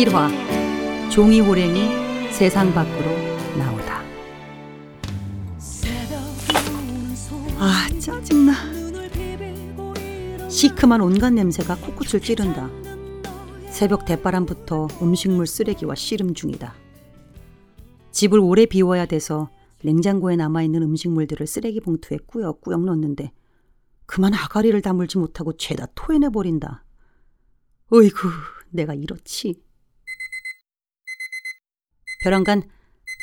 1화 종이 호랭이 세상 밖으로 나오다. 아 짜증나. 시큼한 온갖 냄새가 코끝을 찌른다. 새벽 대바람부터 음식물 쓰레기와 씨름 중이다. 집을 오래 비워야 돼서 냉장고에 남아있는 음식물들을 쓰레기 봉투에 꾸역꾸역 넣는데 그만 아가리를 다물지 못하고 죄다 토해내버린다. 어이구, 내가 이렇지. 벼랑간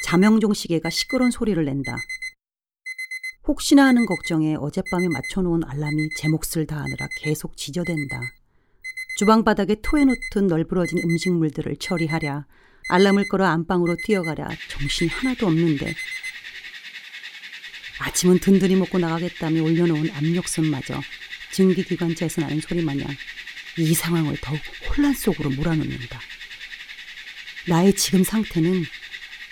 자명종 시계가 시끄러운 소리를 낸다. 혹시나 하는 걱정에 어젯밤에 맞춰놓은 알람이 제 몫을 다하느라 계속 지저댄다. 주방 바닥에 토해놓던 널브러진 음식물들을 처리하랴 알람을 걸어 안방으로 뛰어가랴 정신이 하나도 없는데 아침은 든든히 먹고 나가겠다며 올려놓은 압력선마저 증기기관차에서 나는 소리 마냥 이 상황을 더욱 혼란 속으로 몰아넣는다. 나의 지금 상태는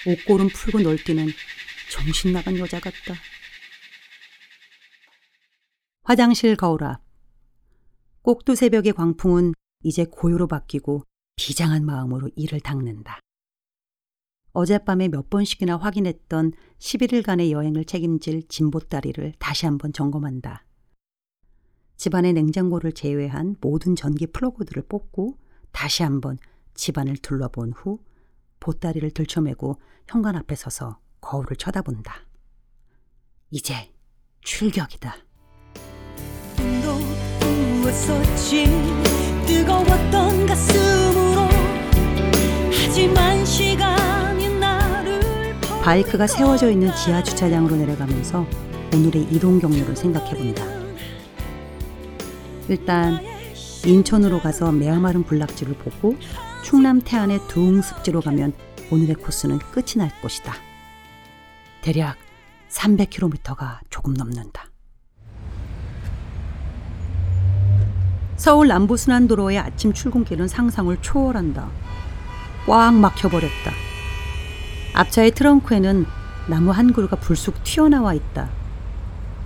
옷고름 풀고 널뛰는 정신 나간 여자 같다. 화장실 거울 앞. 꼭두 새벽의 광풍은 이제 고요로 바뀌고 비장한 마음으로 이를 닦는다. 어젯밤에 몇 번씩이나 확인했던 11일간의 여행을 책임질 진보다리를 다시 한번 점검한다. 집안의 냉장고를 제외한 모든 전기 플러그들을 뽑고 다시 한번 집안을 둘러본 후 보따리를 들쳐매고 현관 앞에 서서 거울을 쳐다본다. 이제 출격이다. 부었었지 뜨거웠던 가슴으로 하지만 시간이 나를 바이크가 세워져 있는 지하 주차장으로 내려가면서 오늘의 이동 경로를 생각해 본다. 일단 인천으로 가서 메아마른 군락지를 보고 충남 태안의 두웅습지로 가면 오늘의 코스는 끝이 날 것이다. 대략 300km가 조금 넘는다. 서울 남부순환도로의 아침 출근길은 상상을 초월한다. 꽉 막혀버렸다. 앞차의 트렁크에는 나무 한 그루가 불쑥 튀어나와 있다.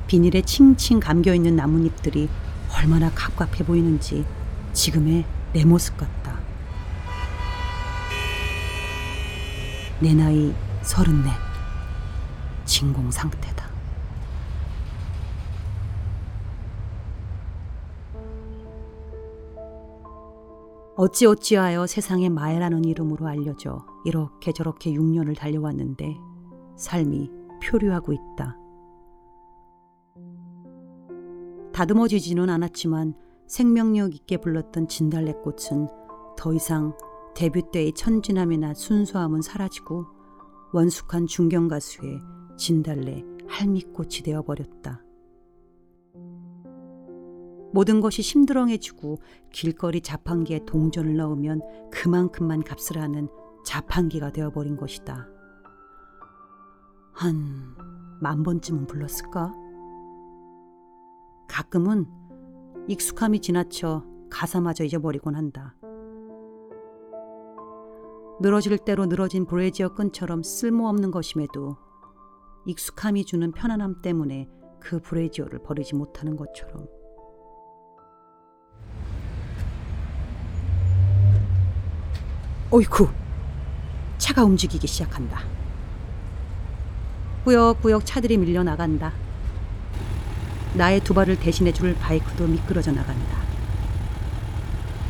비닐에 칭칭 감겨있는 나뭇잎들이 얼마나 갑갑해 보이는지 지금의 내 모습 같다. 내 나이 서른넷. 진공 상태다. 어찌어찌하여 세상에 마애라는 이름으로 알려져 이렇게 저렇게 6년을 달려왔는데 삶이 표류하고 있다. 다듬어지지는 않았지만 생명력 있게 불렀던 진달래꽃은 더 이상 데뷔 때의 천진함이나 순수함은 사라지고 원숙한 중경 가수의 진달래 할미꽃이 되어 버렸다. 모든 것이 심드렁해지고 길거리 자판기에 동전을 넣으면 그만큼만 값을 하는 자판기가 되어버린 것이다. 한 만 번쯤은 불렀을까? 가끔은 익숙함이 지나쳐 가사마저 잊어버리곤 한다. 늘어질 대로 늘어진 브레지어 끈처럼 쓸모없는 것임에도 익숙함이 주는 편안함 때문에 그 브레지어를 버리지 못하는 것처럼. 어이쿠! 차가 움직이기 시작한다. 꾸역꾸역 차들이 밀려 나간다. 나의 두 발을 대신해 줄 바이크도 미끄러져 나간다.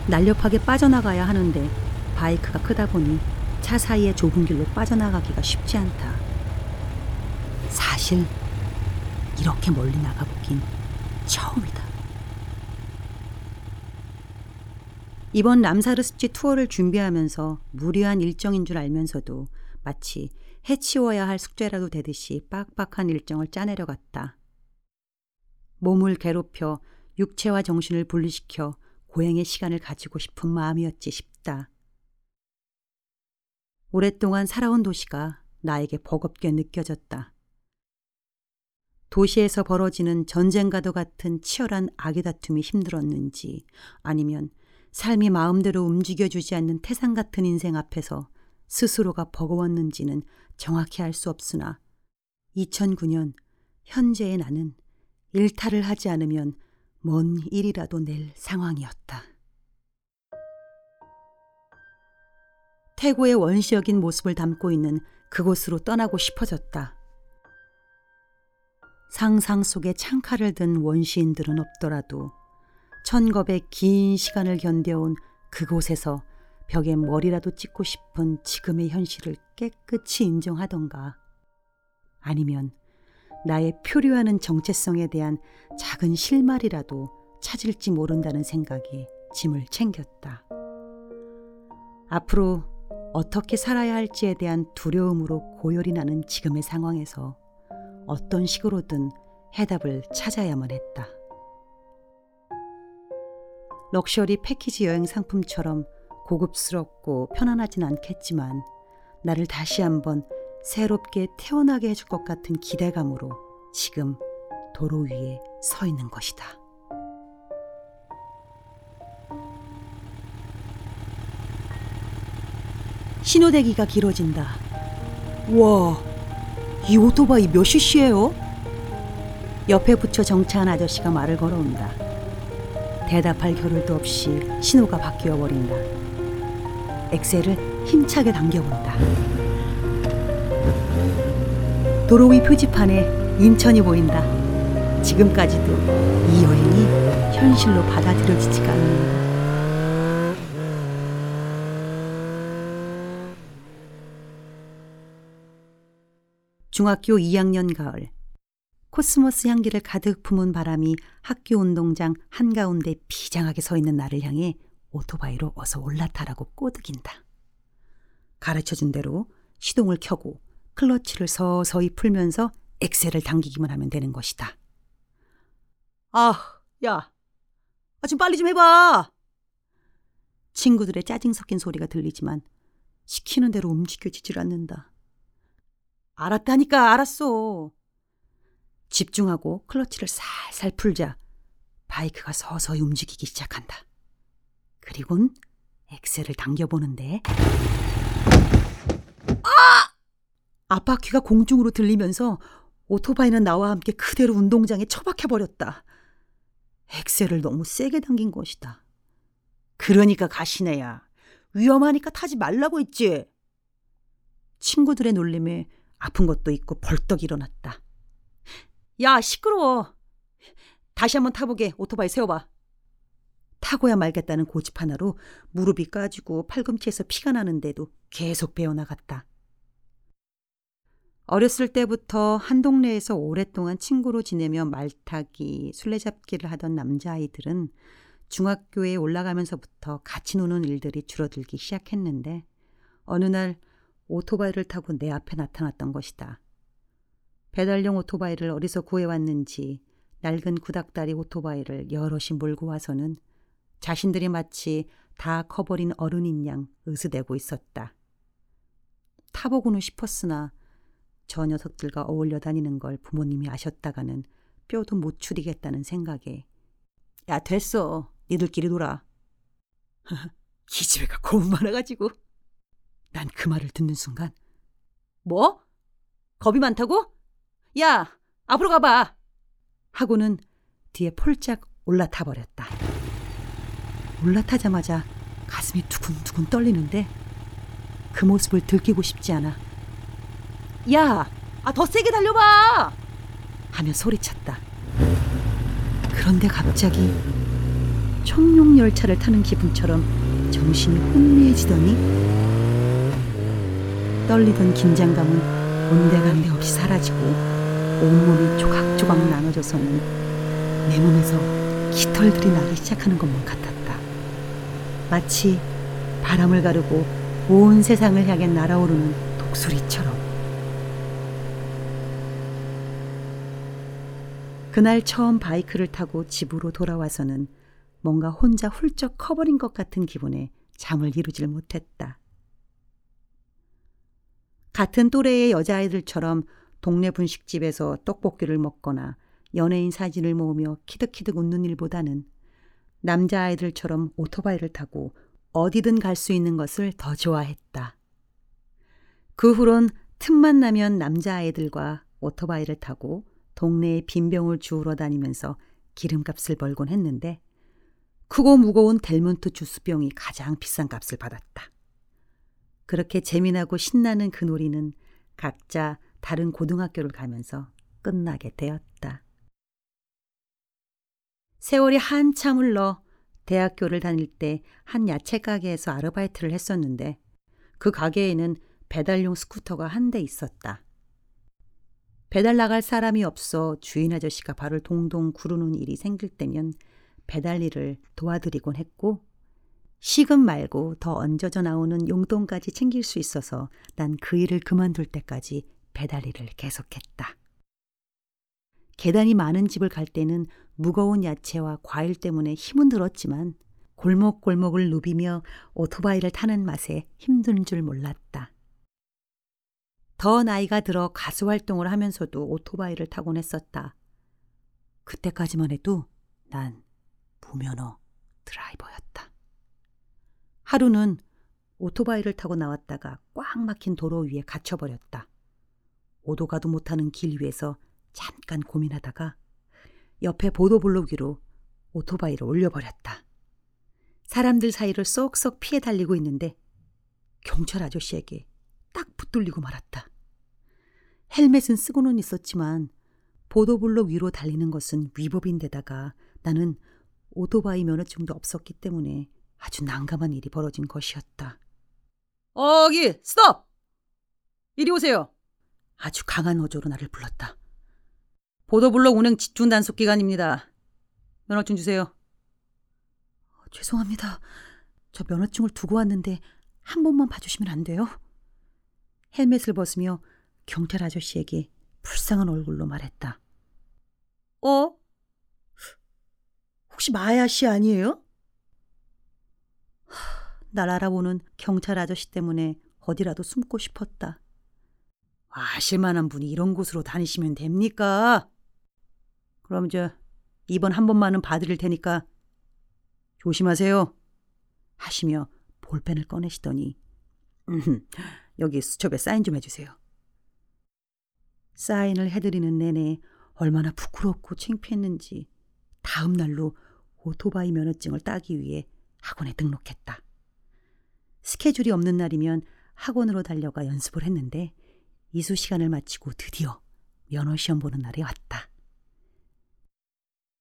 날렵하게 빠져나가야 하는데 바이크가 크다 보니 차 사이의 좁은 길로 빠져나가기가 쉽지 않다. 사실 이렇게 멀리 나가보긴 처음이다. 이번 람사르 습지 투어를 준비하면서 무리한 일정인 줄 알면서도 마치 해치워야 할 숙제라도 되듯이 빡빡한 일정을 짜내려 갔다. 몸을 괴롭혀 육체와 정신을 분리시켜 고행의 시간을 가지고 싶은 마음이었지 싶다. 오랫동안 살아온 도시가 나에게 버겁게 느껴졌다. 도시에서 벌어지는 전쟁과도 같은 치열한 악의 다툼이 힘들었는지 아니면 삶이 마음대로 움직여주지 않는 태산 같은 인생 앞에서 스스로가 버거웠는지는 정확히 알 수 없으나 2009년 현재의 나는 일탈을 하지 않으면 먼 일이라도 낼 상황이었다. 태고의 원시적인 모습을 담고 있는 그곳으로 떠나고 싶어졌다. 상상 속에 창칼을 든 원시인들은 없더라도 천겁의 긴 시간을 견뎌온 그곳에서 벽에 머리라도 찍고 싶은 지금의 현실을 깨끗이 인정하던가 아니면 나의 표류하는 정체성에 대한 작은 실마리라도 찾을지 모른다는 생각이 짐을 챙겼다. 앞으로 어떻게 살아야 할지에 대한 두려움으로 고열이 나는 지금의 상황에서 어떤 식으로든 해답을 찾아야만 했다. 럭셔리 패키지 여행 상품처럼 고급스럽고 편안하진 않겠지만 나를 다시 한번 새롭게 태어나게 해줄 것 같은 기대감으로 지금 도로 위에 서 있는 것이다. 신호대기가 길어진다. 와, 이 오토바이 몇 cc예요? 옆에 붙여 정차한 아저씨가 말을 걸어온다. 대답할 겨를도 없이 신호가 바뀌어 버린다. 엑셀을 힘차게 당겨본다. 도로 위 표지판에 인천이 보인다. 지금까지도 이 여행이 현실로 받아들여지지가 않는다. 중학교 2학년 가을. 코스모스 향기를 가득 품은 바람이 학교 운동장 한가운데 비장하게 서 있는 나를 향해 오토바이로 어서 올라타라고 꼬드긴다. 가르쳐준 대로 시동을 켜고 클러치를 서서히 풀면서 엑셀을 당기기만 하면 되는 것이다. 아, 야, 아, 좀 빨리 좀 해봐! 친구들의 짜증 섞인 소리가 들리지만 시키는 대로 움직여지질 않는다. 알았다니까, 알았어. 집중하고 클러치를 살살 풀자 바이크가 서서히 움직이기 시작한다. 그리곤 엑셀을 당겨보는데 아! 앞바퀴가 공중으로 들리면서 오토바이는 나와 함께 그대로 운동장에 처박혀버렸다. 엑셀을 너무 세게 당긴 것이다. 그러니까 가시네야. 위험하니까 타지 말라고 했지. 친구들의 놀림에 아픈 것도 있고 벌떡 일어났다. 야, 시끄러워. 다시 한번 타보게 오토바이 세워봐. 타고야 말겠다는 고집 하나로 무릎이 까지고 팔꿈치에서 피가 나는데도 계속 배어나갔다. 어렸을 때부터 한 동네에서 오랫동안 친구로 지내며 말타기, 술래잡기를 하던 남자아이들은 중학교에 올라가면서부터 같이 노는 일들이 줄어들기 시작했는데 어느 날 오토바이를 타고 내 앞에 나타났던 것이다. 배달용 오토바이를 어디서 구해왔는지 낡은 구닥다리 오토바이를 여럿이 몰고 와서는 자신들이 마치 다 커버린 어른인 양 으스대고 있었다. 타보고는 싶었으나 저 녀석들과 어울려 다니는 걸 부모님이 아셨다가는 뼈도 못 추리겠다는 생각에 야 됐어 니들끼리 놀아 기집애가 겁 많아가지고 난 그 말을 듣는 순간 뭐? 겁이 많다고? 야 앞으로 가봐 하고는 뒤에 폴짝 올라타 버렸다 올라타자마자 가슴이 두근두근 떨리는데 그 모습을 들키고 싶지 않아 야, 아, 더 세게 달려봐! 하며 소리쳤다. 그런데 갑자기 청룡 열차를 타는 기분처럼 정신이 혼미해지더니 떨리던 긴장감은 온데간데 없이 사라지고 온몸이 조각조각 나눠져서는 내 몸에서 깃털들이 나기 시작하는 것만 같았다. 마치 바람을 가르고 온 세상을 향해 날아오르는 독수리처럼. 그날 처음 바이크를 타고 집으로 돌아와서는 뭔가 혼자 훌쩍 커버린 것 같은 기분에 잠을 이루질 못했다. 같은 또래의 여자아이들처럼 동네 분식집에서 떡볶이를 먹거나 연예인 사진을 모으며 키득키득 웃는 일보다는 남자아이들처럼 오토바이를 타고 어디든 갈 수 있는 것을 더 좋아했다. 그 후론 틈만 나면 남자아이들과 오토바이를 타고 동네에 빈병을 주우러 다니면서 기름값을 벌곤 했는데 크고 무거운 델몬트 주스병이 가장 비싼 값을 받았다. 그렇게 재미나고 신나는 그 놀이는 각자 다른 고등학교를 가면서 끝나게 되었다. 세월이 한참 흘러 대학교를 다닐 때 한 야채 가게에서 아르바이트를 했었는데 그 가게에는 배달용 스쿠터가 한 대 있었다. 배달 나갈 사람이 없어 주인 아저씨가 발을 동동 구르는 일이 생길 때면 배달 일을 도와드리곤 했고 식음 말고 더 얹어져 나오는 용돈까지 챙길 수 있어서 난 그 일을 그만둘 때까지 배달 일을 계속했다. 계단이 많은 집을 갈 때는 무거운 야채와 과일 때문에 힘은 들었지만 골목골목을 누비며 오토바이를 타는 맛에 힘든 줄 몰랐다. 더 나이가 들어 가수 활동을 하면서도 오토바이를 타곤 했었다. 그때까지만 해도 난 무면허 드라이버였다. 하루는 오토바이를 타고 나왔다가 꽉 막힌 도로 위에 갇혀버렸다. 오도 가도 못하는 길 위에서 잠깐 고민하다가 옆에 보도블록 위로 오토바이를 올려버렸다. 사람들 사이를 쏙쏙 피해 달리고 있는데 경찰 아저씨에게 딱 붙들리고 말았다. 헬멧은 쓰고는 있었지만 보도블록 위로 달리는 것은 위법인데다가 나는 오토바이 면허증도 없었기 때문에 아주 난감한 일이 벌어진 것이었다. 어기 스톱! 이리 오세요. 아주 강한 어조로 나를 불렀다. 보도블록 운행 집중 단속 기간입니다. 면허증 주세요. 죄송합니다. 저 면허증을 두고 왔는데 한 번만 봐주시면 안 돼요? 헬멧을 벗으며 경찰 아저씨에게 불쌍한 얼굴로 말했다. 어? 혹시 마야 씨 아니에요? 날 알아보는 경찰 아저씨 때문에 어디라도 숨고 싶었다. 아실만한 분이 이런 곳으로 다니시면 됩니까? 그럼 저 이번 한 번만은 봐드릴 테니까 조심하세요. 하시며 볼펜을 꺼내시더니 음, 여기 수첩에 사인 좀 해주세요. 사인을 해드리는 내내 얼마나 부끄럽고 창피했는지 다음 날로 오토바이 면허증을 따기 위해 학원에 등록했다. 스케줄이 없는 날이면 학원으로 달려가 연습을 했는데 이수 시간을 마치고 드디어 면허 시험 보는 날이 왔다.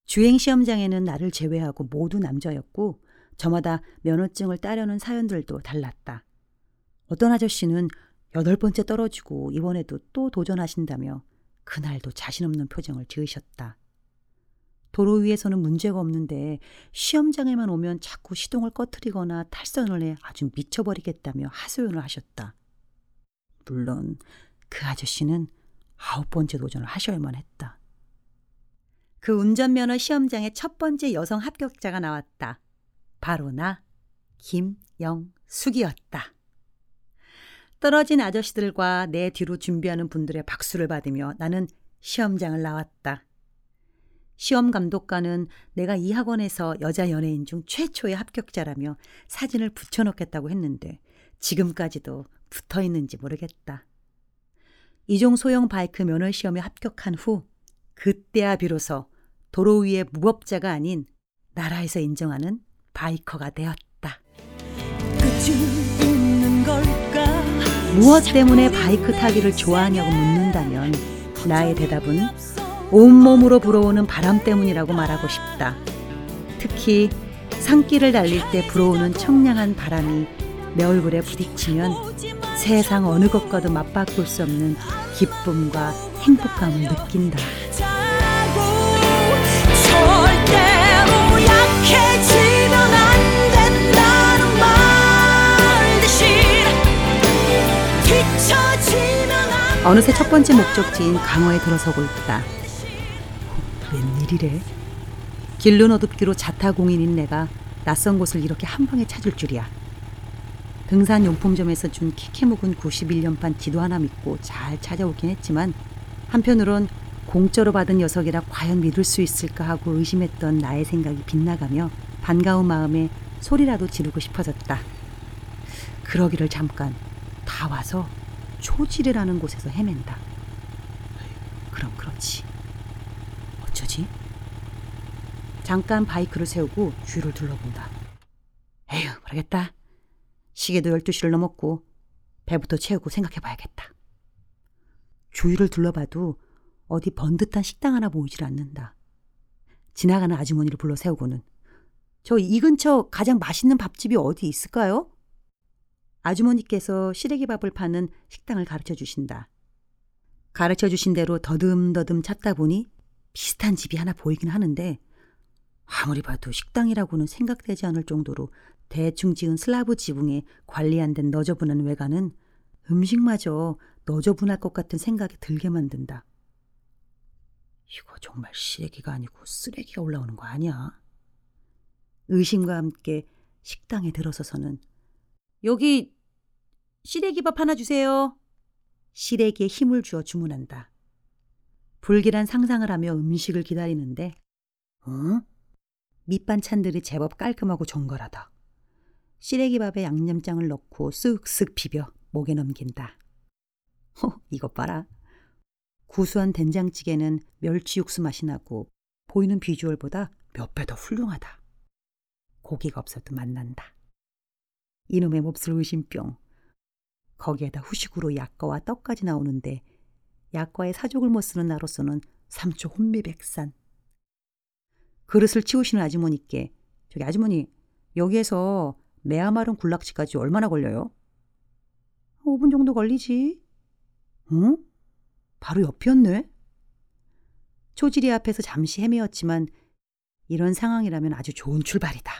주행 시험장에는 나를 제외하고 모두 남자였고 저마다 면허증을 따려는 사연들도 달랐다. 어떤 아저씨는 여덟 번째 떨어지고 이번에도 또 도전하신다며 그날도 자신 없는 표정을 지으셨다. 도로 위에서는 문제가 없는데 시험장에만 오면 자꾸 시동을 꺼트리거나 탈선을 해 아주 미쳐버리겠다며 하소연을 하셨다. 물론 그 아저씨는 아홉 번째 도전을 하셔야만 했다. 그 운전면허 시험장의 첫 번째 여성 합격자가 나왔다. 바로 나, 김영숙이었다. 떨어진 아저씨들과 내 뒤로 준비하는 분들의 박수를 받으며 나는 시험장을 나왔다. 시험 감독관은 내가 이 학원에서 여자 연예인 중 최초의 합격자라며 사진을 붙여놓겠다고 했는데 지금까지도 붙어 있는지 모르겠다. 이종 소형 바이크 면허 시험에 합격한 후 그때야 비로소 도로 위의 무법자가 아닌 나라에서 인정하는 바이커가 되었다. 무엇 때문에 바이크 타기를 좋아하냐고 묻는다면 나의 대답은 온몸으로 불어오는 바람 때문이라고 말하고 싶다. 특히 산길을 달릴 때 불어오는 청량한 바람이 내 얼굴에 부딪히면 세상 어느 것과도 맞바꿀 수 없는 기쁨과 행복감을 느낀다. 어느새 첫 번째 목적지인 강화에 들어서고 있다. 웬일이래? 길눈 어둡기로 자타공인인 내가 낯선 곳을 이렇게 한 방에 찾을 줄이야. 등산 용품점에서 준 키케 묵은 91년판 지도 하나 믿고 잘 찾아오긴 했지만 한편으론 공짜로 받은 녀석이라 과연 믿을 수 있을까 하고 의심했던 나의 생각이 빗나가며 반가운 마음에 소리라도 지르고 싶어졌다. 그러기를 잠깐 다 와서 초지레라는 곳에서 헤맨다. 그럼 그렇지. 어쩌지? 잠깐 바이크를 세우고 주위를 둘러본다. 에휴, 모르겠다. 시계도 12시를 넘었고 배부터 채우고 생각해 봐야겠다. 주위를 둘러봐도 어디 번듯한 식당 하나 보이질 않는다. 지나가는 아주머니를 불러 세우고는 저 이 근처 가장 맛있는 밥집이 어디 있을까요? 아주머니께서 시래기밥을 파는 식당을 가르쳐 주신다. 가르쳐 주신 대로 더듬더듬 찾다 보니 비슷한 집이 하나 보이긴 하는데 아무리 봐도 식당이라고는 생각되지 않을 정도로 대충 지은 슬라브 지붕에 관리 안 된 너저분한 외관은 음식마저 너저분할 것 같은 생각이 들게 만든다. 이거 정말 시래기가 아니고 쓰레기가 올라오는 거 아니야? 의심과 함께 식당에 들어서서는 여기 시래기밥 하나 주세요. 시래기에 힘을 주어 주문한다. 불길한 상상을 하며 음식을 기다리는데, 어? 밑반찬들이 제법 깔끔하고 정갈하다. 시래기밥에 양념장을 넣고 쓱쓱 비벼 목에 넘긴다. 허, 이것 봐라. 구수한 된장찌개는 멸치 육수 맛이 나고 보이는 비주얼보다 몇 배 더 훌륭하다. 고기가 없어도 맛난다. 이놈의 몹쓸 의심병. 거기에다 후식으로 약과와 떡까지 나오는데 약과에 사족을 못 쓰는 나로서는 삼초 혼미백산. 그릇을 치우시는 아주머니께 저기 아주머니 여기에서 메아마른 굴락지까지 얼마나 걸려요? 5분 정도 걸리지. 응? 바로 옆이었네. 초지리 앞에서 잠시 헤매었지만 이런 상황이라면 아주 좋은 출발이다.